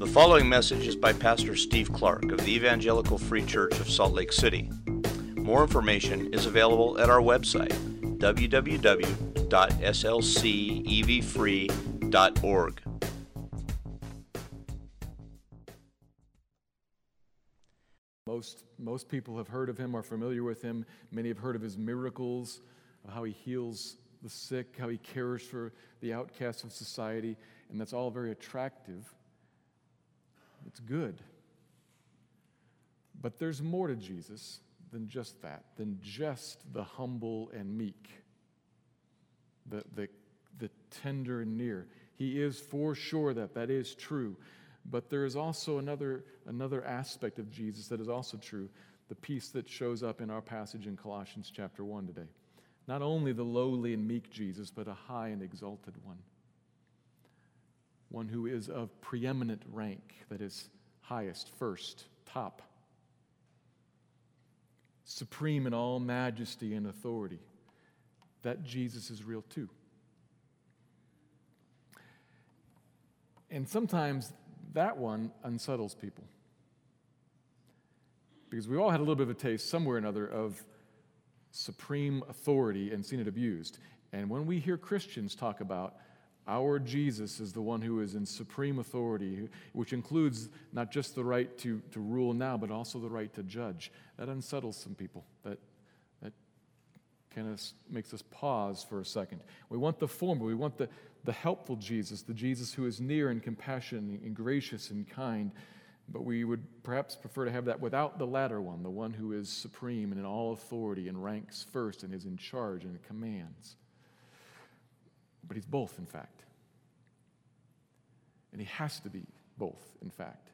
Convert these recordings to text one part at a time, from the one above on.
The following message is by Pastor Steve Clark of the Evangelical Free Church of Salt Lake City. More information is available at our website, www.slcevfree.org. Most, most people have heard of him, are familiar with him. Many have heard of his miracles, of how he heals the sick, how he cares for the outcasts of society, and that's all very attractive. It's good. But there's more to Jesus than just that, than just the humble and meek, the, the, the tender and near. He is for sure that that is true. But there is also another, another aspect of Jesus that is also true the peace that shows up in our passage in Colossians chapter 1 today. Not only the lowly and meek Jesus, but a high and exalted one one who is of preeminent rank, that is, highest, first, top, supreme in all majesty and authority. That Jesus is real too. And sometimes that one unsettles people. Because we all had a little bit of a taste somewhere or another of supreme authority and seen it abused. And when we hear Christians talk about our Jesus is the one who is in supreme authority, which includes not just the right to, to rule now, but also the right to judge. That unsettles some people. That, that kind of makes us pause for a second. We want the former, we want the, the helpful Jesus, the Jesus who is near and compassionate and gracious and kind. But we would perhaps prefer to have that without the latter one, the one who is supreme and in all authority and ranks first and is in charge and commands. But he's both, in fact. And he has to be both, in fact.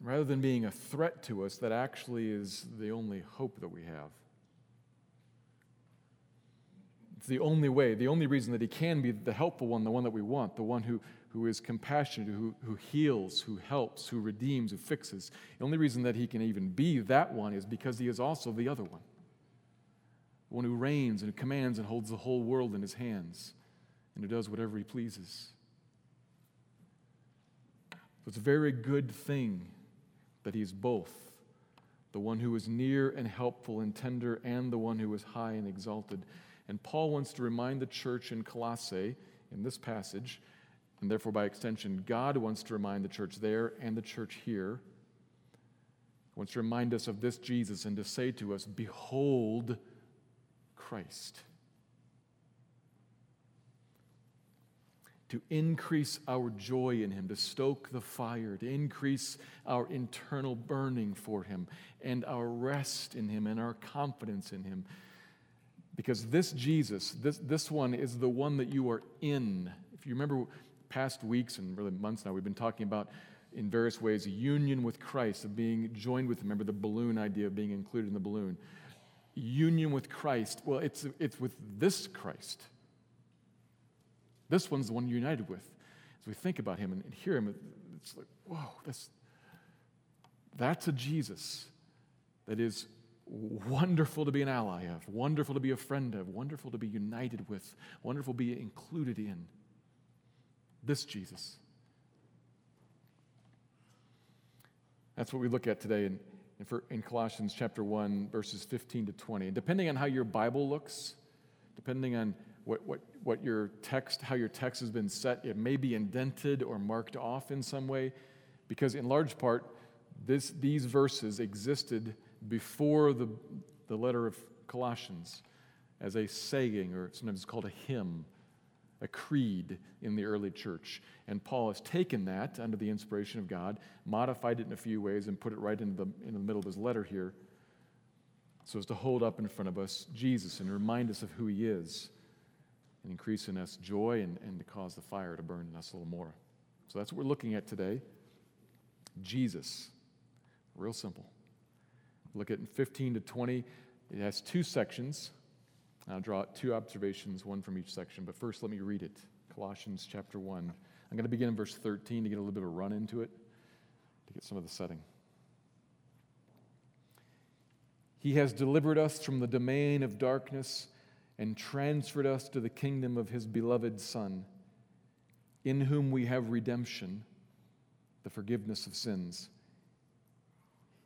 Rather than being a threat to us, that actually is the only hope that we have. It's the only way, the only reason that he can be the helpful one, the one that we want, the one who, who is compassionate, who, who heals, who helps, who redeems, who fixes. The only reason that he can even be that one is because he is also the other one one who reigns and commands and holds the whole world in his hands, and who does whatever he pleases. So it's a very good thing that he's both the one who is near and helpful and tender, and the one who is high and exalted. And Paul wants to remind the church in Colossae, in this passage, and therefore by extension, God wants to remind the church there and the church here, wants to remind us of this Jesus and to say to us, Behold, Christ. To increase our joy in Him, to stoke the fire, to increase our internal burning for Him, and our rest in Him, and our confidence in Him. Because this Jesus, this, this one is the one that you are in. If you remember past weeks and really months now, we've been talking about in various ways union with Christ, of being joined with, Him. remember the balloon idea of being included in the balloon union with Christ. Well, it's, it's with this Christ. This one's the one united with. As we think about him and, and hear him, it's like, whoa, that's, that's a Jesus that is wonderful to be an ally of, wonderful to be a friend of, wonderful to be united with, wonderful to be included in. This Jesus. That's what we look at today in, for, in Colossians chapter 1, verses 15 to 20. And depending on how your Bible looks, depending on what, what, what your text, how your text has been set, it may be indented or marked off in some way, because in large part, this, these verses existed before the, the letter of Colossians as a saying, or sometimes it's called a hymn a creed in the early church. And Paul has taken that under the inspiration of God, modified it in a few ways, and put it right in the, in the middle of his letter here so as to hold up in front of us Jesus and remind us of who he is and increase in us joy and, and to cause the fire to burn in us a little more. So that's what we're looking at today. Jesus. Real simple. Look at 15 to 20. It has two sections. I'll draw two observations, one from each section. But first, let me read it Colossians chapter 1. I'm going to begin in verse 13 to get a little bit of a run into it, to get some of the setting. He has delivered us from the domain of darkness and transferred us to the kingdom of his beloved Son, in whom we have redemption, the forgiveness of sins.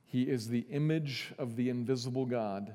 He is the image of the invisible God,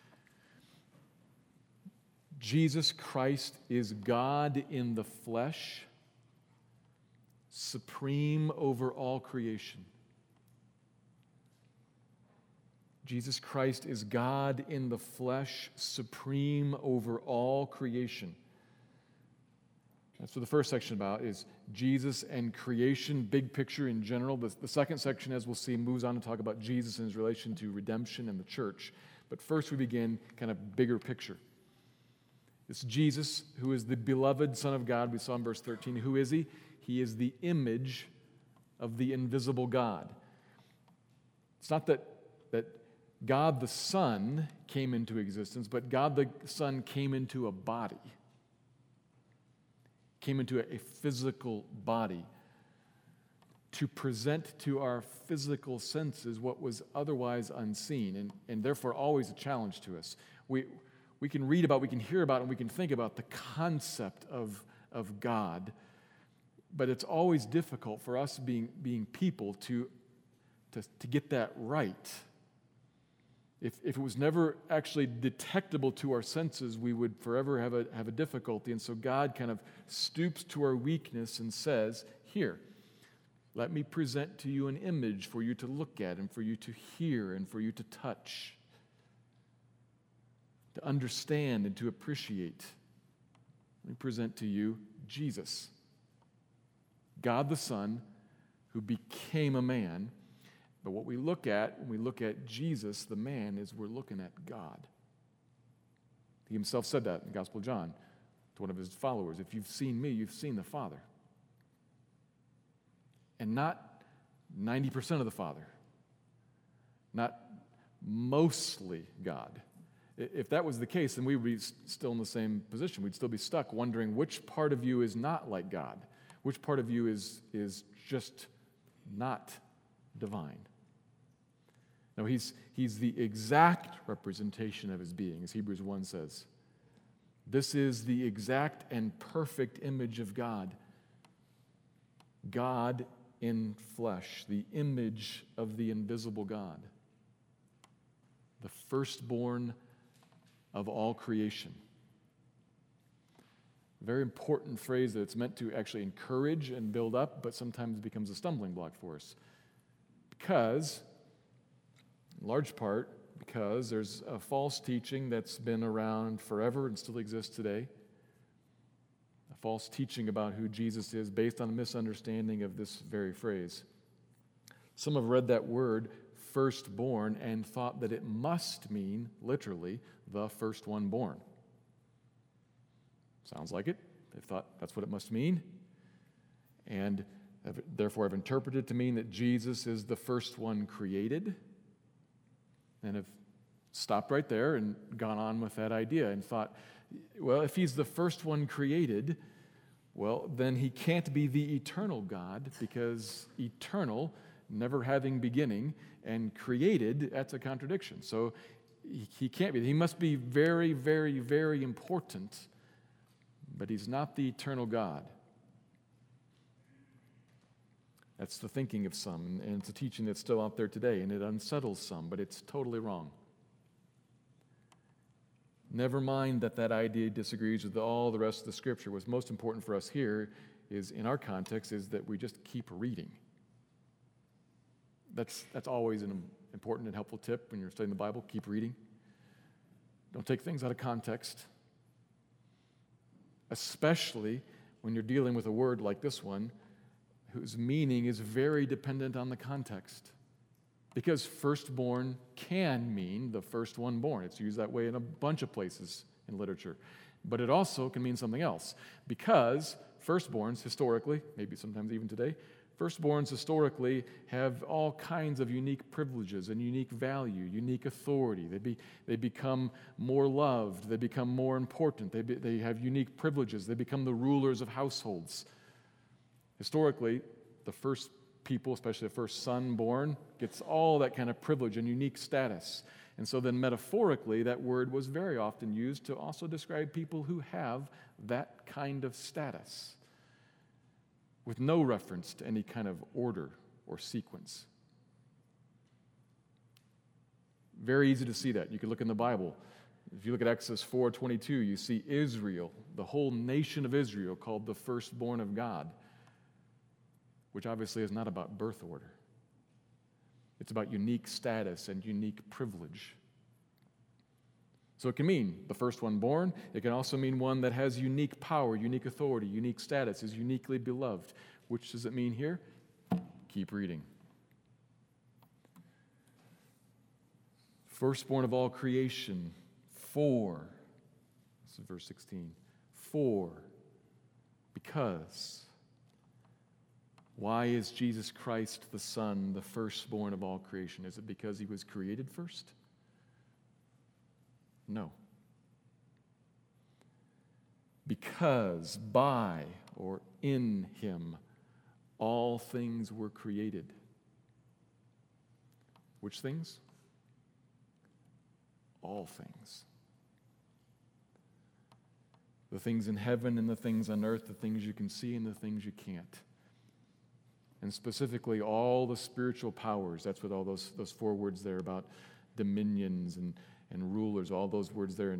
Jesus Christ is God in the flesh, supreme over all creation. Jesus Christ is God in the flesh, supreme over all creation. That's what the first section about is Jesus and creation, big picture in general. The, the second section, as we'll see, moves on to talk about Jesus and his relation to redemption and the church. But first we begin kind of bigger picture. It's Jesus, who is the beloved Son of God. We saw in verse 13. Who is he? He is the image of the invisible God. It's not that, that God the Son came into existence, but God the Son came into a body, came into a, physical body to present to our physical senses what was otherwise unseen, and, and therefore always a challenge to us. We, we can read about, we can hear about, and we can think about the concept of, of God, but it's always difficult for us being, being people to, to, to get that right. If, if it was never actually detectable to our senses, we would forever have a, have a difficulty. And so God kind of stoops to our weakness and says, Here, let me present to you an image for you to look at and for you to hear and for you to touch to understand and to appreciate. Let me present to you Jesus, God the Son, who became a man. But what we look at when we look at Jesus, the man, is we're looking at God. He himself said that in the Gospel of John to one of his followers If you've seen me, you've seen the Father. And not 90% of the Father, not mostly God if that was the case, then we would be still in the same position. We'd still be stuck wondering which part of you is not like God, which part of you is, is just not divine. No, he's, he's the exact representation of his being, as Hebrews 1 says. This is the exact and perfect image of God. God in flesh, the image of the invisible God, the firstborn of all creation. A very important phrase that it's meant to actually encourage and build up, but sometimes becomes a stumbling block for us. Because, in large part, because there's a false teaching that's been around forever and still exists today. A false teaching about who Jesus is based on a misunderstanding of this very phrase. Some have read that word firstborn and thought that it must mean, literally, the first one born. Sounds like it. They've thought that's what it must mean. And have, therefore have interpreted to mean that Jesus is the first one created. And have stopped right there and gone on with that idea and thought, well, if he's the first one created, well, then he can't be the eternal God because eternal, never having beginning, and created, that's a contradiction. So he, he can't be. He must be very, very, very important, but he's not the eternal God. That's the thinking of some, and it's a teaching that's still out there today, and it unsettles some, but it's totally wrong. Never mind that that idea disagrees with all the rest of the scripture. What's most important for us here is, in our context, is that we just keep reading. That's, that's always an important and helpful tip when you're studying the Bible. Keep reading. Don't take things out of context, especially when you're dealing with a word like this one, whose meaning is very dependent on the context. Because firstborn can mean the first one born. It's used that way in a bunch of places in literature. But it also can mean something else. Because firstborns, historically, maybe sometimes even today, firstborns historically have all kinds of unique privileges and unique value, unique authority. They, be, they become more loved, they become more important, they, be, they have unique privileges, they become the rulers of households. Historically, the first people, especially the first son born, gets all that kind of privilege and unique status. And so then, metaphorically, that word was very often used to also describe people who have that kind of status, with no reference to any kind of order or sequence. Very easy to see that. You can look in the Bible. If you look at Exodus 4:22, you see Israel, the whole nation of Israel, called the firstborn of God which obviously is not about birth order. It's about unique status and unique privilege. So it can mean the first one born. It can also mean one that has unique power, unique authority, unique status, is uniquely beloved. Which does it mean here? Keep reading. Firstborn of all creation, for, this is verse 16, for, because why is Jesus Christ the Son, the firstborn of all creation? Is it because he was created first? No. Because by or in him all things were created. Which things? All things. The things in heaven and the things on earth, the things you can see and the things you can't and specifically all the spiritual powers. That's what all those, those four words there about dominions and, and rulers, all those words there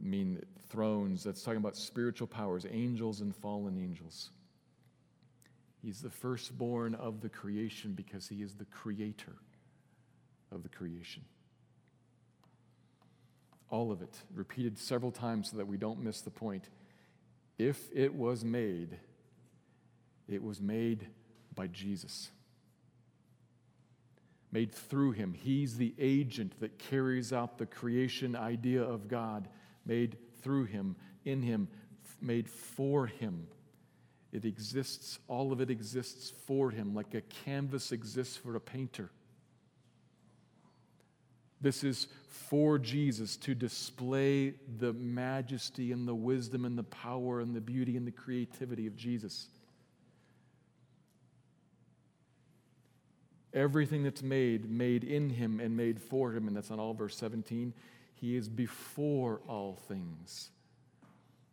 mean thrones. That's talking about spiritual powers, angels and fallen angels. He's the firstborn of the creation because he is the creator of the creation. All of it, repeated several times so that we don't miss the point. If it was made, it was made by Jesus. Made through him. He's the agent that carries out the creation idea of God, made through him, in him, made for him. It exists, all of it exists for him, like a canvas exists for a painter. This is for Jesus to display the majesty and the wisdom and the power and the beauty and the creativity of Jesus. Everything that's made, made in him and made for him. And that's on all verse 17. He is before all things.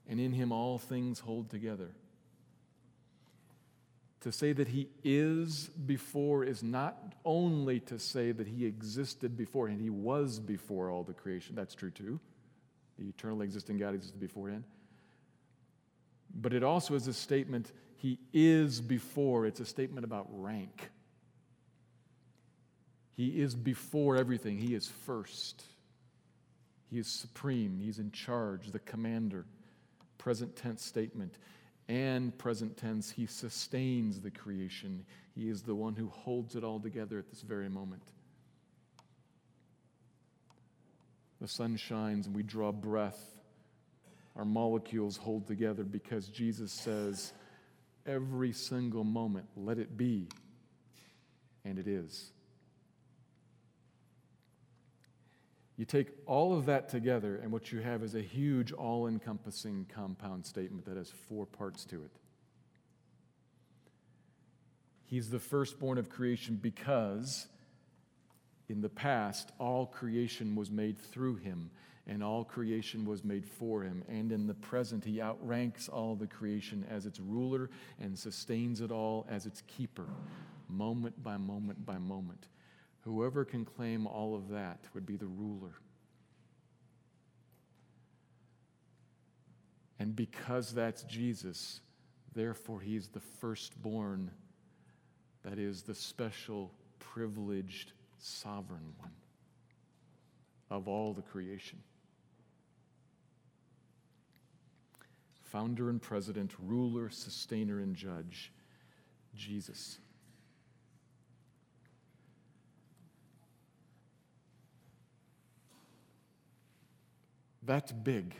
And in him all things hold together. To say that he is before is not only to say that he existed before and he was before all the creation. That's true too. The eternally existing God existed beforehand. But it also is a statement, he is before. It's a statement about rank. He is before everything, He is first. He is supreme, He's in charge, the commander. Present tense statement. And present tense, He sustains the creation. He is the one who holds it all together at this very moment. The sun shines and we draw breath. Our molecules hold together because Jesus says, every single moment, let it be. And it is. You take all of that together, and what you have is a huge, all encompassing compound statement that has four parts to it. He's the firstborn of creation because in the past, all creation was made through him, and all creation was made for him. And in the present, he outranks all the creation as its ruler and sustains it all as its keeper, moment by moment by moment. Whoever can claim all of that would be the ruler. And because that's Jesus, therefore he's the firstborn, that is the special privileged sovereign one of all the creation. Founder and president, ruler, sustainer, and judge, Jesus. That's big.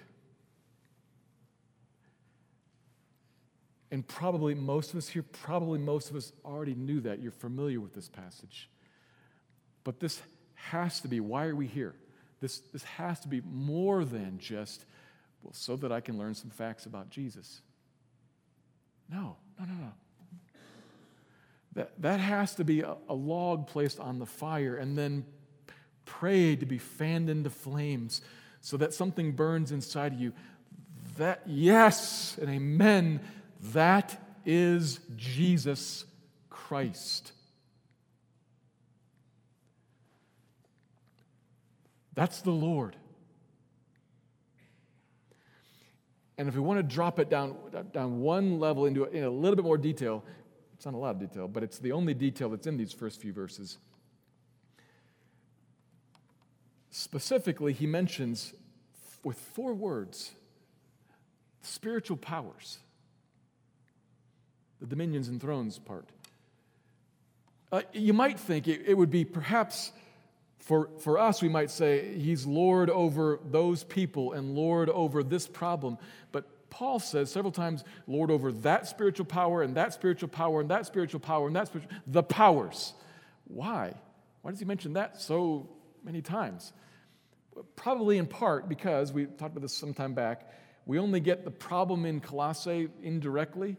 And probably most of us here, probably most of us already knew that. You're familiar with this passage. But this has to be why are we here? This, this has to be more than just, well, so that I can learn some facts about Jesus. No, no, no, no. That, that has to be a, a log placed on the fire and then prayed to be fanned into flames so that something burns inside of you. That, yes, and amen, that is Jesus Christ. That's the Lord. And if we want to drop it down, down one level into in a little bit more detail, it's not a lot of detail, but it's the only detail that's in these first few verses. Specifically, he mentions with four words spiritual powers, the dominions and thrones part. Uh, you might think it, it would be perhaps for, for us, we might say he's Lord over those people and Lord over this problem. But Paul says several times, Lord over that spiritual power and that spiritual power and that spiritual power and that spiritual, the powers. Why? Why does he mention that so many times? Probably in part because we talked about this some time back. We only get the problem in Colossae indirectly.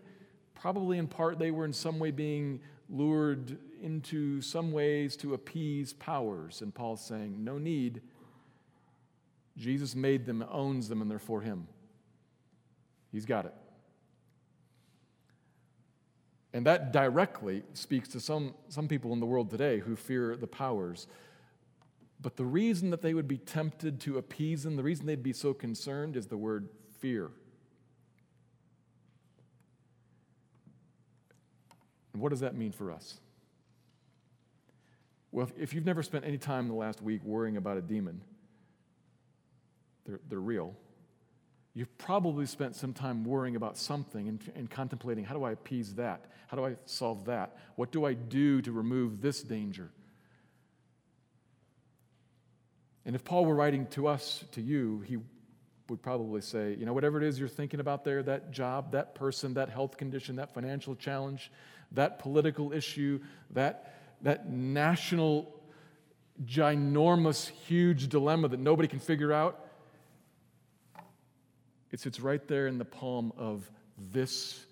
Probably in part they were in some way being lured into some ways to appease powers. And Paul's saying, no need. Jesus made them, owns them, and they're for him. He's got it. And that directly speaks to some, some people in the world today who fear the powers. But the reason that they would be tempted to appease them, the reason they'd be so concerned is the word fear. And what does that mean for us? Well, if you've never spent any time in the last week worrying about a demon, they're, they're real. You've probably spent some time worrying about something and, and contemplating how do I appease that? How do I solve that? What do I do to remove this danger? And if Paul were writing to us, to you, he would probably say, you know, whatever it is you're thinking about there, that job, that person, that health condition, that financial challenge, that political issue, that, that national, ginormous, huge dilemma that nobody can figure out, it sits right there in the palm of this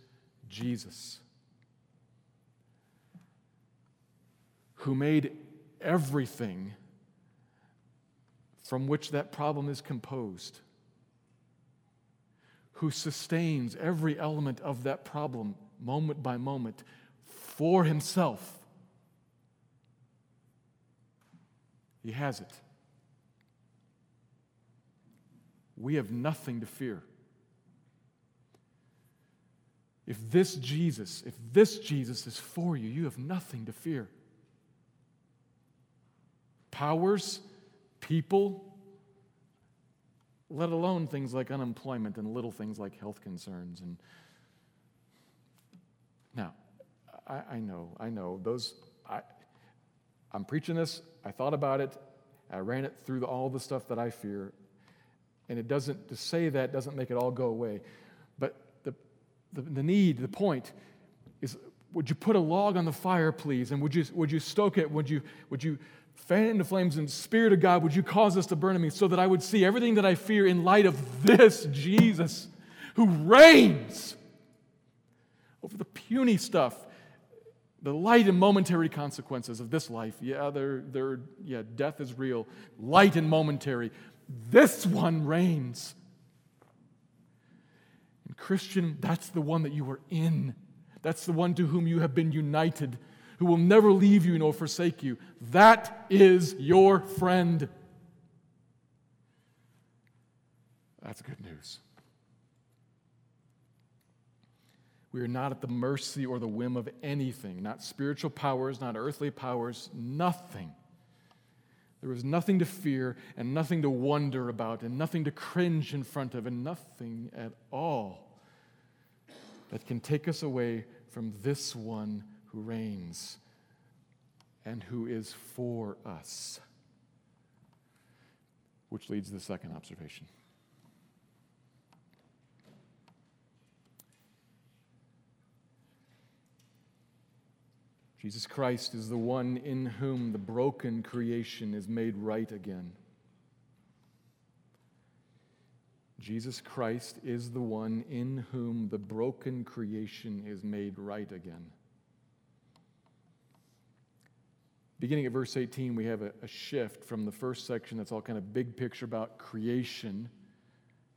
Jesus, who made everything from which that problem is composed, who sustains every element of that problem moment by moment for himself. He has it. We have nothing to fear. If this Jesus, if this Jesus is for you, you have nothing to fear. Powers, people, let alone things like unemployment and little things like health concerns and now I, I know, I know. Those, I, I'm preaching this. I thought about it. I ran it through all the stuff that I fear. And it doesn't, to say that doesn't make it all go away. But the, the, the need, the point is would you put a log on the fire, please? And would you, would you stoke it? Would you, would you fan into flames? And Spirit of God, would you cause us to burn in me so that I would see everything that I fear in light of this Jesus who reigns over the puny stuff the light and momentary consequences of this life. Yeah, they're, they're, yeah, death is real. Light and momentary. This one reigns. And Christian, that's the one that you are in. That's the one to whom you have been united, who will never leave you nor forsake you. That is your friend. That's good news. We are not at the mercy or the whim of anything, not spiritual powers, not earthly powers, nothing. There is nothing to fear and nothing to wonder about and nothing to cringe in front of and nothing at all that can take us away from this one who reigns and who is for us. Which leads to the second observation. Jesus Christ is the one in whom the broken creation is made right again. Jesus Christ is the one in whom the broken creation is made right again. Beginning at verse 18, we have a, a, shift from the first section that's all kind of big picture about creation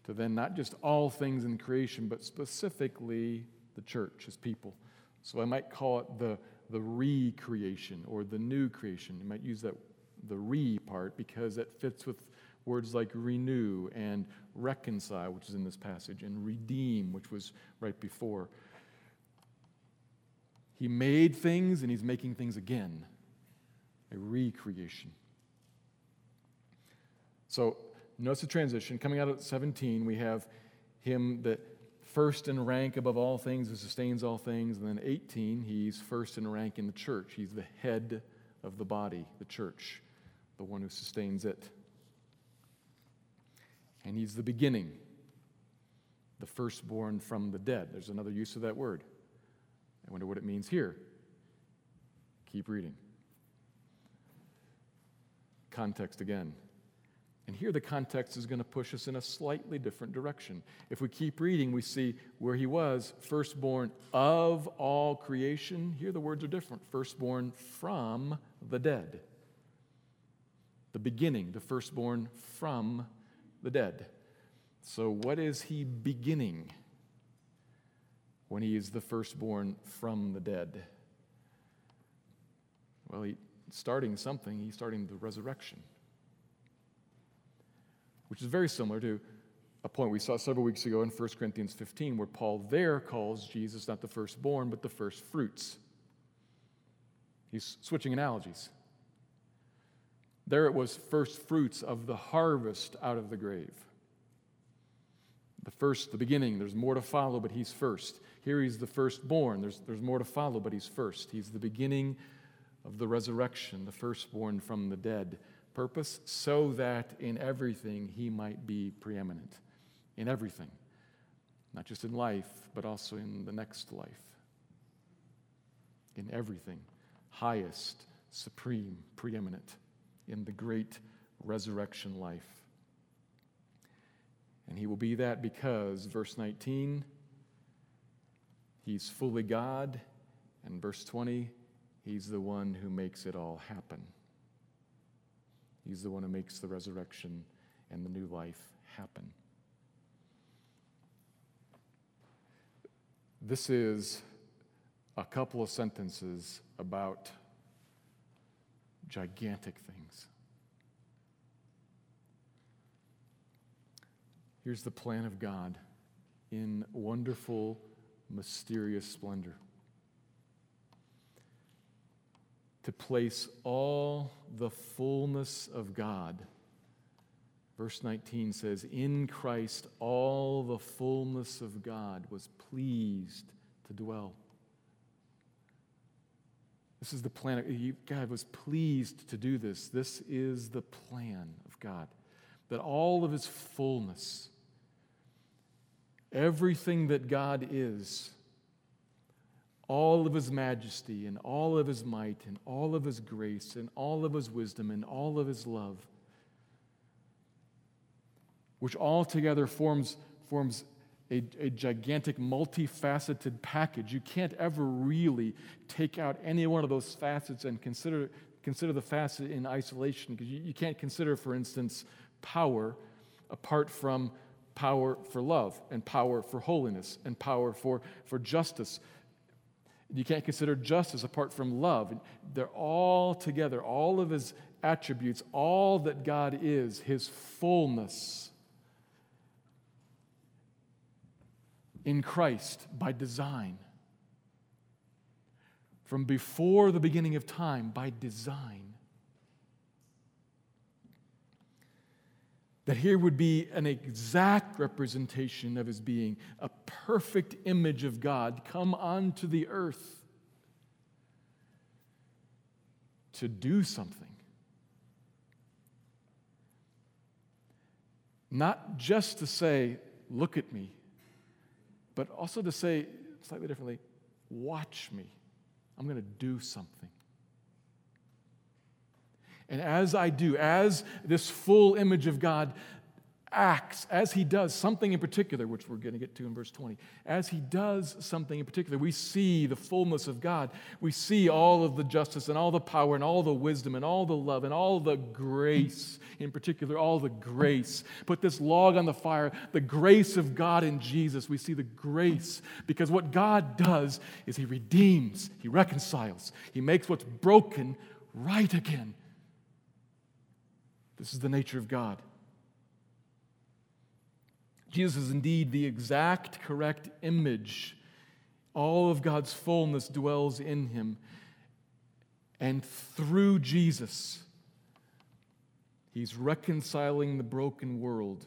to then not just all things in creation, but specifically the church as people. So I might call it the the recreation or the new creation. You might use that the re part because it fits with words like renew and reconcile, which is in this passage, and redeem, which was right before. He made things and he's making things again, a recreation. So, notice the transition. Coming out of 17, we have him that first in rank above all things who sustains all things. And then 18, he's first in rank in the church. He's the head of the body, the church, the one who sustains it. And he's the beginning, the firstborn from the dead. There's another use of that word. I wonder what it means here. Keep reading. Context again. And here the context is going to push us in a slightly different direction. If we keep reading, we see where he was firstborn of all creation. Here the words are different firstborn from the dead. The beginning, the firstborn from the dead. So, what is he beginning when he is the firstborn from the dead? Well, he's starting something, he's starting the resurrection which is very similar to a point we saw several weeks ago in 1 Corinthians 15, where Paul there calls Jesus not the firstborn, but the first fruits. He's switching analogies. There it was first fruits of the harvest out of the grave. The first, the beginning, there's more to follow, but he's first. Here he's the firstborn. There's, there's more to follow, but he's first. He's the beginning of the resurrection, the firstborn from the dead purpose so that in everything he might be preeminent. In everything. Not just in life, but also in the next life. In everything. Highest, supreme, preeminent. In the great resurrection life. And he will be that because, verse 19, he's fully God. And verse 20, he's the one who makes it all happen. He's the one who makes the resurrection and the new life happen. This is a couple of sentences about gigantic things. Here's the plan of God in wonderful, mysterious splendor. To place all the fullness of God. Verse 19 says, In Christ all the fullness of God was pleased to dwell. This is the plan. God was pleased to do this. This is the plan of God. That all of his fullness, everything that God is, all of his majesty and all of his might and all of his grace and all of his wisdom and all of his love, which altogether forms, forms a, a gigantic, multifaceted package. You can't ever really take out any one of those facets and consider, consider the facet in isolation because you, you can't consider, for instance, power apart from power for love and power for holiness and power for, for justice you can't consider justice apart from love. They're all together, all of his attributes, all that God is, his fullness in Christ by design. From before the beginning of time, by design. That here would be an exact representation of his being, a perfect image of God come onto the earth to do something. Not just to say, look at me, but also to say, slightly differently, watch me. I'm going to do something. And as I do, as this full image of God acts, as he does something in particular, which we're going to get to in verse 20, as he does something in particular, we see the fullness of God. We see all of the justice and all the power and all the wisdom and all the love and all the grace, in particular, all the grace. Put this log on the fire, the grace of God in Jesus. We see the grace because what God does is he redeems, he reconciles, he makes what's broken right again. This is the nature of God. Jesus is indeed the exact correct image. All of God's fullness dwells in him. And through Jesus, he's reconciling the broken world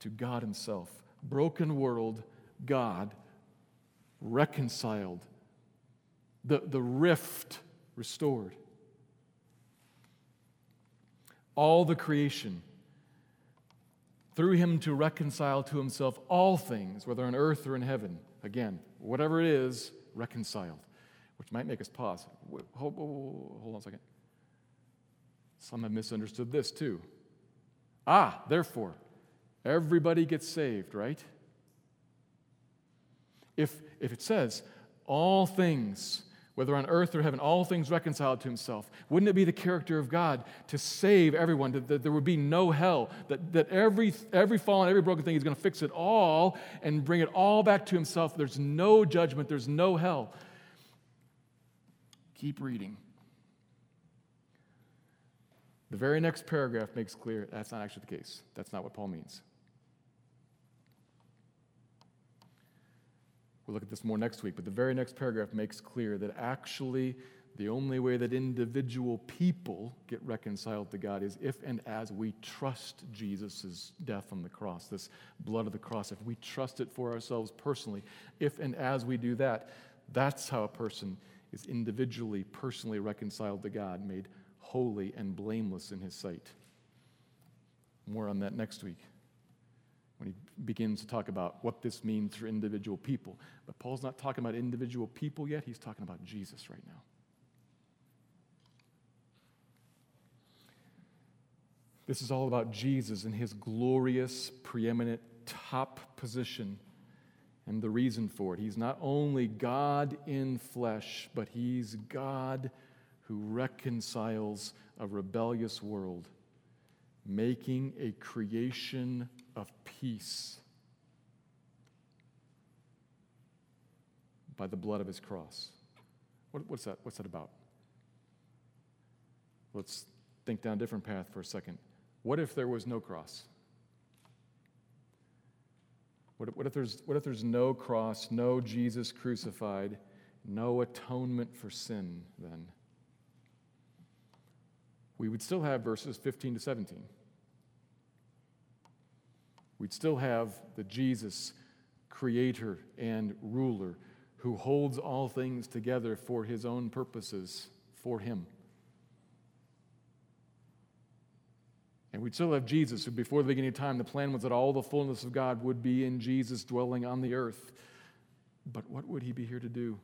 to God himself. Broken world, God, reconciled. The, the rift restored. All the creation through him to reconcile to himself all things, whether on earth or in heaven. Again, whatever it is, reconciled, which might make us pause. Hold, hold, hold on a second. Some have misunderstood this too. Ah, therefore, everybody gets saved, right? If, if it says, all things whether on earth or heaven, all things reconciled to himself. Wouldn't it be the character of God to save everyone, that, that there would be no hell, that, that every, every fallen, every broken thing, he's going to fix it all and bring it all back to himself? There's no judgment, there's no hell. Keep reading. The very next paragraph makes clear that's not actually the case. That's not what Paul means. We'll look at this more next week, but the very next paragraph makes clear that actually the only way that individual people get reconciled to God is if and as we trust Jesus' death on the cross, this blood of the cross. If we trust it for ourselves personally, if and as we do that, that's how a person is individually, personally reconciled to God, made holy and blameless in his sight. More on that next week when he begins to talk about what this means for individual people. But Paul's not talking about individual people yet, he's talking about Jesus right now. This is all about Jesus and his glorious, preeminent top position and the reason for it. He's not only God in flesh, but he's God who reconciles a rebellious world, making a creation of peace by the blood of his cross. What, what's, that, what's that about? Let's think down a different path for a second. What if there was no cross? What what if, there's, what if there's no cross, no Jesus crucified, no atonement for sin then? We would still have verses 15 to 17 we'd still have the Jesus, creator and ruler, who holds all things together for his own purposes, for him. And we'd still have Jesus, who before the beginning of time, the plan was that all the fullness of God would be in Jesus dwelling on the earth. But what would he be here to do?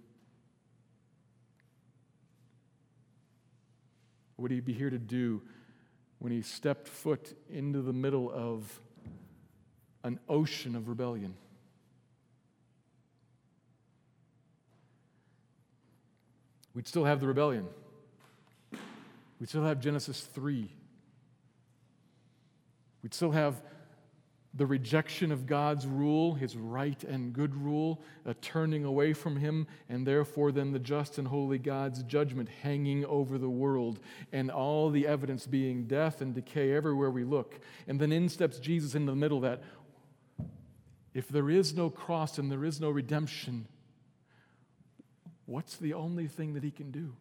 What would he be here to do when he stepped foot into the middle of an ocean of rebellion. We'd still have the rebellion. We'd still have Genesis 3. We'd still have the rejection of God's rule, his right and good rule, a turning away from him, and therefore then the just and holy God's judgment hanging over the world, and all the evidence being death and decay everywhere we look. And then in steps Jesus into the middle of that. If there is no cross and there is no redemption, What's the only thing that he can do?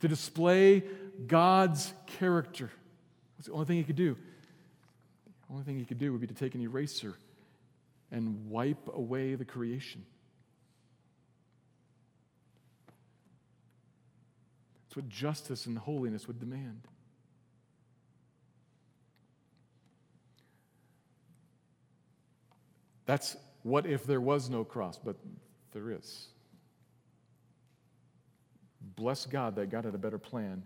To display God's character. What's the only thing he could do? The only thing he could do would be to take an eraser and wipe away the creation. It's what justice and holiness would demand. That's what if there was no cross, but there is. Bless God that God had a better plan,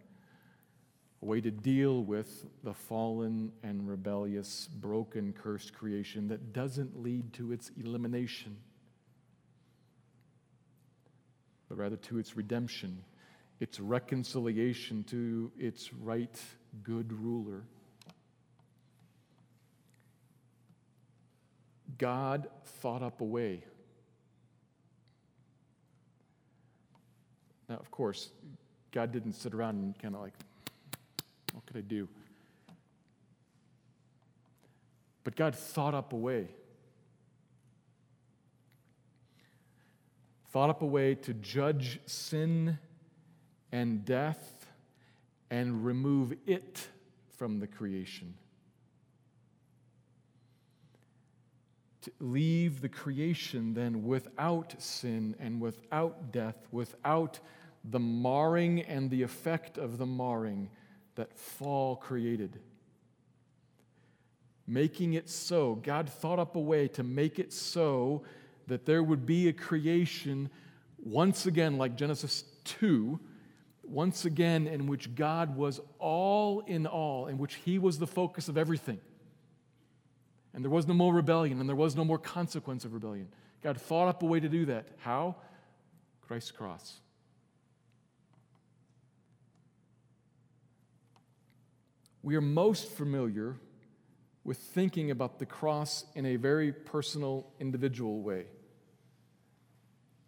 a way to deal with the fallen and rebellious, broken, cursed creation that doesn't lead to its elimination, but rather to its redemption, its reconciliation to its right, good ruler. God thought up a way. Now, of course, God didn't sit around and kind of like, what could I do? But God thought up a way. Thought up a way to judge sin and death and remove it from the creation. To leave the creation then without sin and without death, without the marring and the effect of the marring that fall created. Making it so, God thought up a way to make it so that there would be a creation once again, like Genesis 2, once again, in which God was all in all, in which He was the focus of everything. And there was no more rebellion, and there was no more consequence of rebellion. God thought up a way to do that. How? Christ's cross. We are most familiar with thinking about the cross in a very personal, individual way.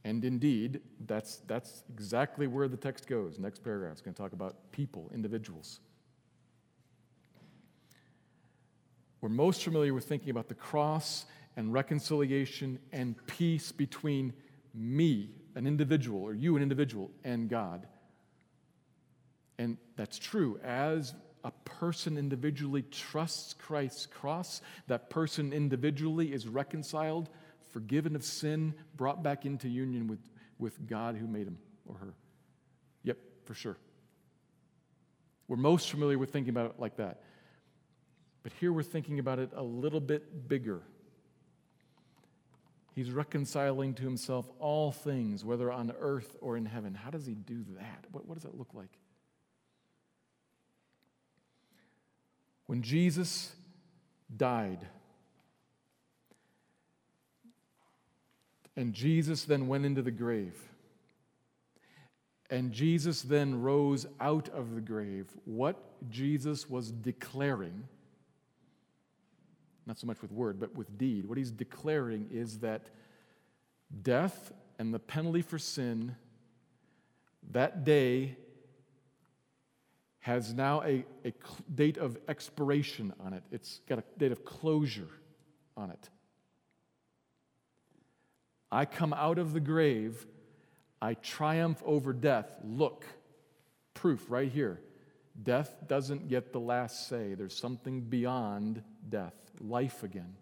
And indeed, that's, that's exactly where the text goes. Next paragraph is going to talk about people, individuals. We're most familiar with thinking about the cross and reconciliation and peace between me, an individual, or you, an individual, and God. And that's true. As a person individually trusts Christ's cross, that person individually is reconciled, forgiven of sin, brought back into union with, with God who made him or her. Yep, for sure. We're most familiar with thinking about it like that. But here we're thinking about it a little bit bigger. He's reconciling to himself all things, whether on earth or in heaven. How does he do that? What, what does that look like? When Jesus died, and Jesus then went into the grave, and Jesus then rose out of the grave, what Jesus was declaring not so much with word, but with deed. What he's declaring is that death and the penalty for sin, that day has now a, a date of expiration on it. It's got a date of closure on it. I come out of the grave, I triumph over death. Look, proof right here. Death doesn't get the last say, there's something beyond death life again.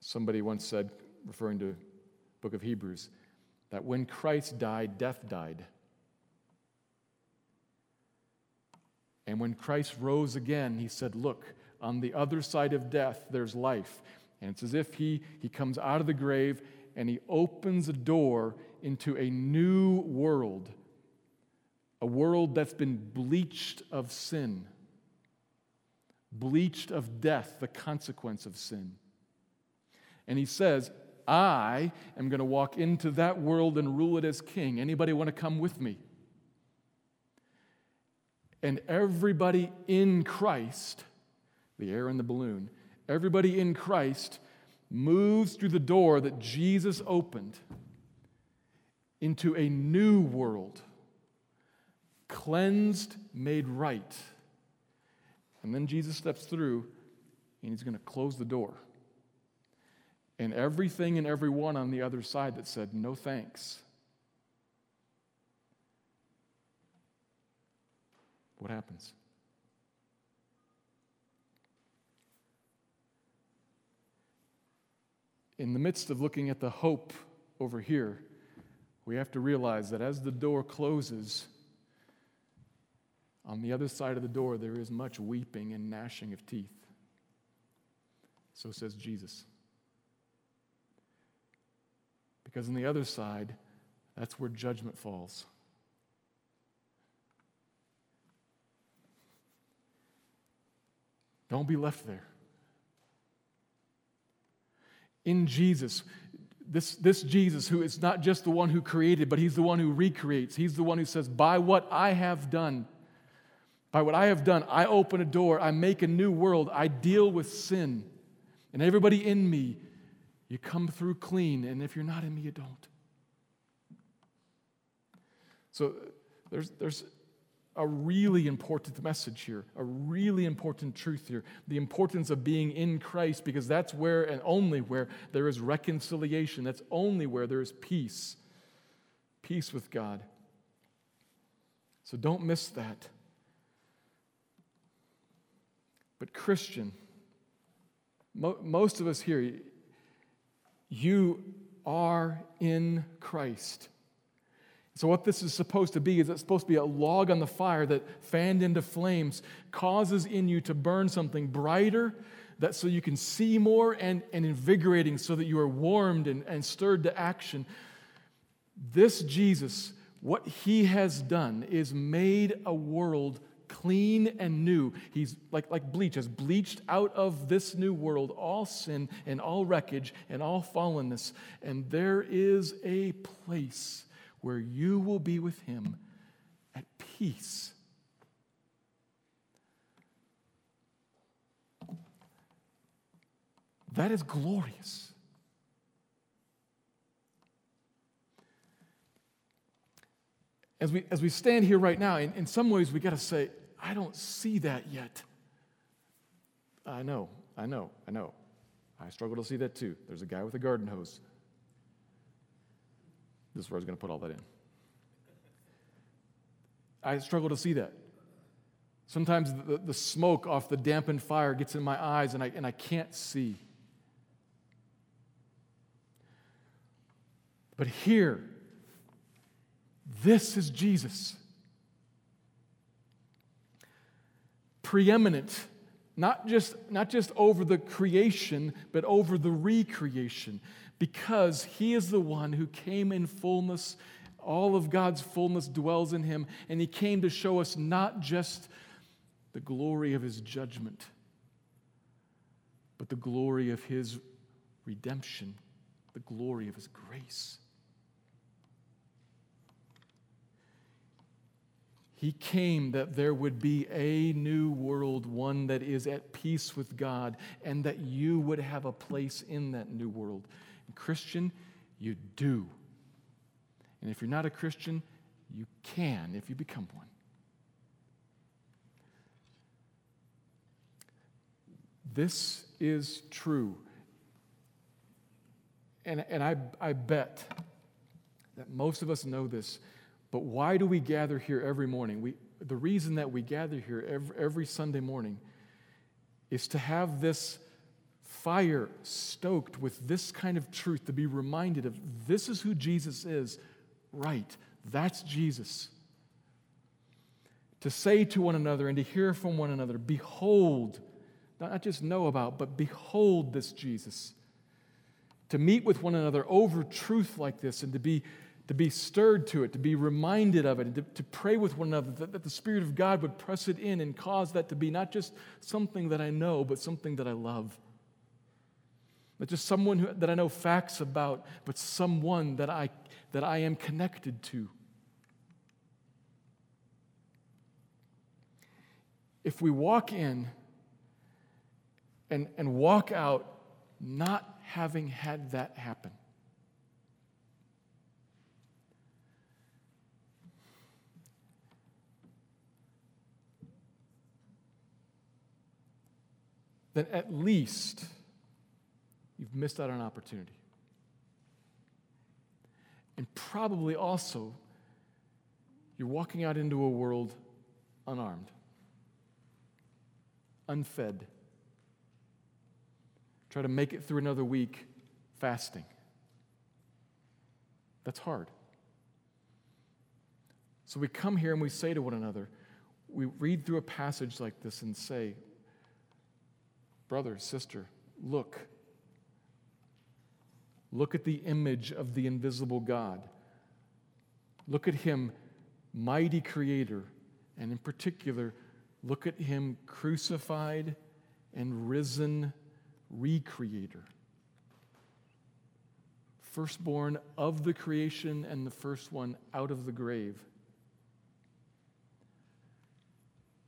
Somebody once said, referring to book of Hebrews, that when Christ died, death died. And when Christ rose again, he said, Look, on the other side of death, there's life. And it's as if he, he comes out of the grave and he opens a door into a new world a world that's been bleached of sin, bleached of death, the consequence of sin. And he says, I am going to walk into that world and rule it as king. Anybody want to come with me? And everybody in Christ, the air in the balloon, everybody in Christ moves through the door that Jesus opened into a new world cleansed, made right. And then Jesus steps through and he's going to close the door and everything and everyone on the other side that said, no thanks. What happens? In the midst of looking at the hope over here, we have to realize that as the door closes, on the other side of the door, there is much weeping and gnashing of teeth. So says Jesus. Because on the other side, that's where judgment falls. Don't be left there. In Jesus, this, this Jesus, who is not just the one who created, but he's the one who recreates. He's the one who says, By what I have done, by what I have done, I open a door, I make a new world, I deal with sin. And everybody in me, you come through clean, and if you're not in me, you don't. So there's, there's a really important message here, a really important truth here. The importance of being in Christ, because that's where and only where there is reconciliation. That's only where there is peace. Peace with God. So don't miss that. But, Christian, mo- most of us here, you are in Christ. So, what this is supposed to be is it's supposed to be a log on the fire that, fanned into flames, causes in you to burn something brighter, that so you can see more and, and invigorating, so that you are warmed and, and stirred to action. This Jesus, what he has done is made a world clean and new. He's like, like bleach, has bleached out of this new world all sin and all wreckage and all fallenness. And there is a place where you will be with him at peace. That is glorious. As we, as we stand here right now, in, in some ways we got to say, I don't see that yet. I know, I know, I know. I struggle to see that too. There's a guy with a garden hose. This is where I was going to put all that in. I struggle to see that. Sometimes the, the smoke off the dampened fire gets in my eyes and I, and I can't see. But here, this is Jesus. Preeminent, not just, not just over the creation, but over the recreation because he is the one who came in fullness. All of God's fullness dwells in him, and he came to show us not just the glory of his judgment, but the glory of his redemption, the glory of his grace. He came that there would be a new world, one that is at peace with God, and that you would have a place in that new world. Christian, you do. And if you're not a Christian, you can if you become one. This is true. And, and I, I bet that most of us know this, but why do we gather here every morning? We, the reason that we gather here every, every Sunday morning is to have this fire stoked with this kind of truth to be reminded of this is who Jesus is. Right, that's Jesus. To say to one another and to hear from one another, behold, not just know about, but behold this Jesus. To meet with one another over truth like this and to be, to be stirred to it, to be reminded of it, and to, to pray with one another that, that the Spirit of God would press it in and cause that to be not just something that I know, but something that I love. Not just someone who, that I know facts about, but someone that I, that I am connected to. If we walk in and, and walk out not having had that happen, then at least you've missed out on an opportunity. And probably also, you're walking out into a world unarmed, unfed. Try to make it through another week fasting. That's hard. So we come here and we say to one another, we read through a passage like this and say, Brother, sister, look. Look at the image of the invisible God. Look at him, mighty creator, and in particular, look at him crucified and risen recreator. Firstborn of the creation and the first one out of the grave.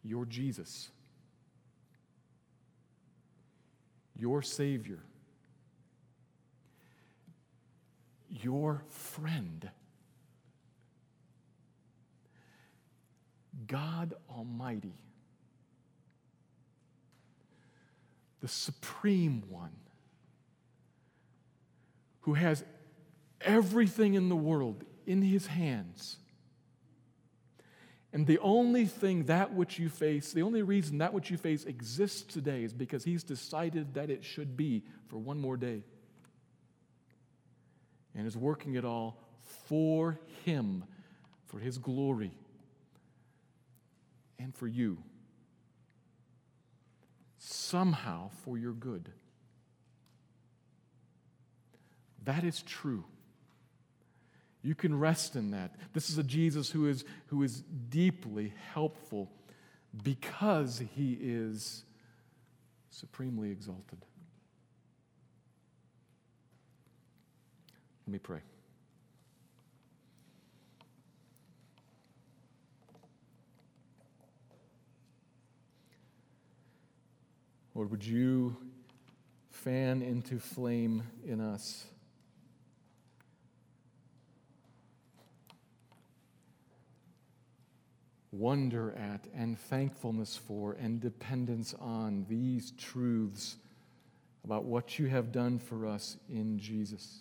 Your Jesus, your Savior, your friend. God Almighty, the Supreme One, who has everything in the world in His hands and the only thing that which you face, the only reason that which you face exists today is because He's decided that it should be for one more day. And is working it all for Him, for His glory, and for you. Somehow for your good. That is true. You can rest in that. This is a Jesus who is, who is deeply helpful because he is supremely exalted. Let me pray. Lord, would you fan into flame in us wonder at and thankfulness for and dependence on these truths about what you have done for us in Jesus.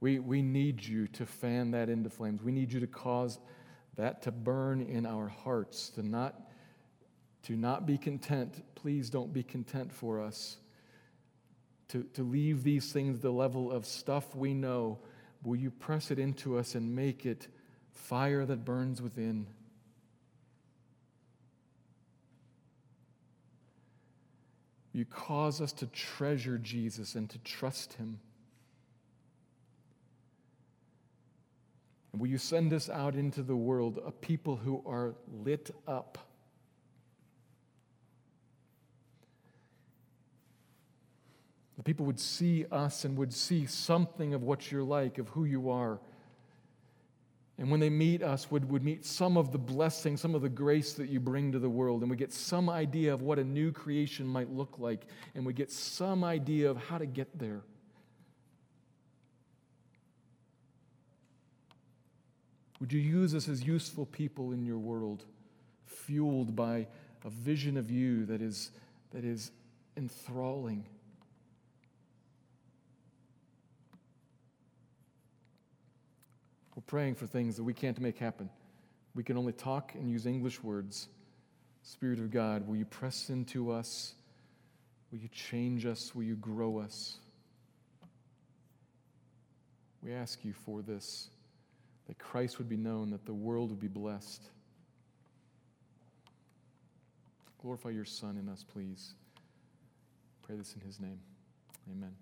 We, we need you to fan that into flames. We need you to cause that to burn in our hearts, to not, to not be content. Please don't be content for us to, to leave these things the level of stuff we know, will you press it into us and make it fire that burns within? You cause us to treasure Jesus and to trust him. And will you send us out into the world, a people who are lit up The people would see us and would see something of what you're like, of who you are. And when they meet us, would, would meet some of the blessing, some of the grace that you bring to the world. And we get some idea of what a new creation might look like. And we get some idea of how to get there. Would you use us as useful people in your world, fueled by a vision of you that is, that is enthralling? We're praying for things that we can't make happen. We can only talk and use English words. Spirit of God, will you press into us? Will you change us? Will you grow us? We ask you for this, that Christ would be known, that the world would be blessed. Glorify your Son in us, please. Pray this in his name. Amen.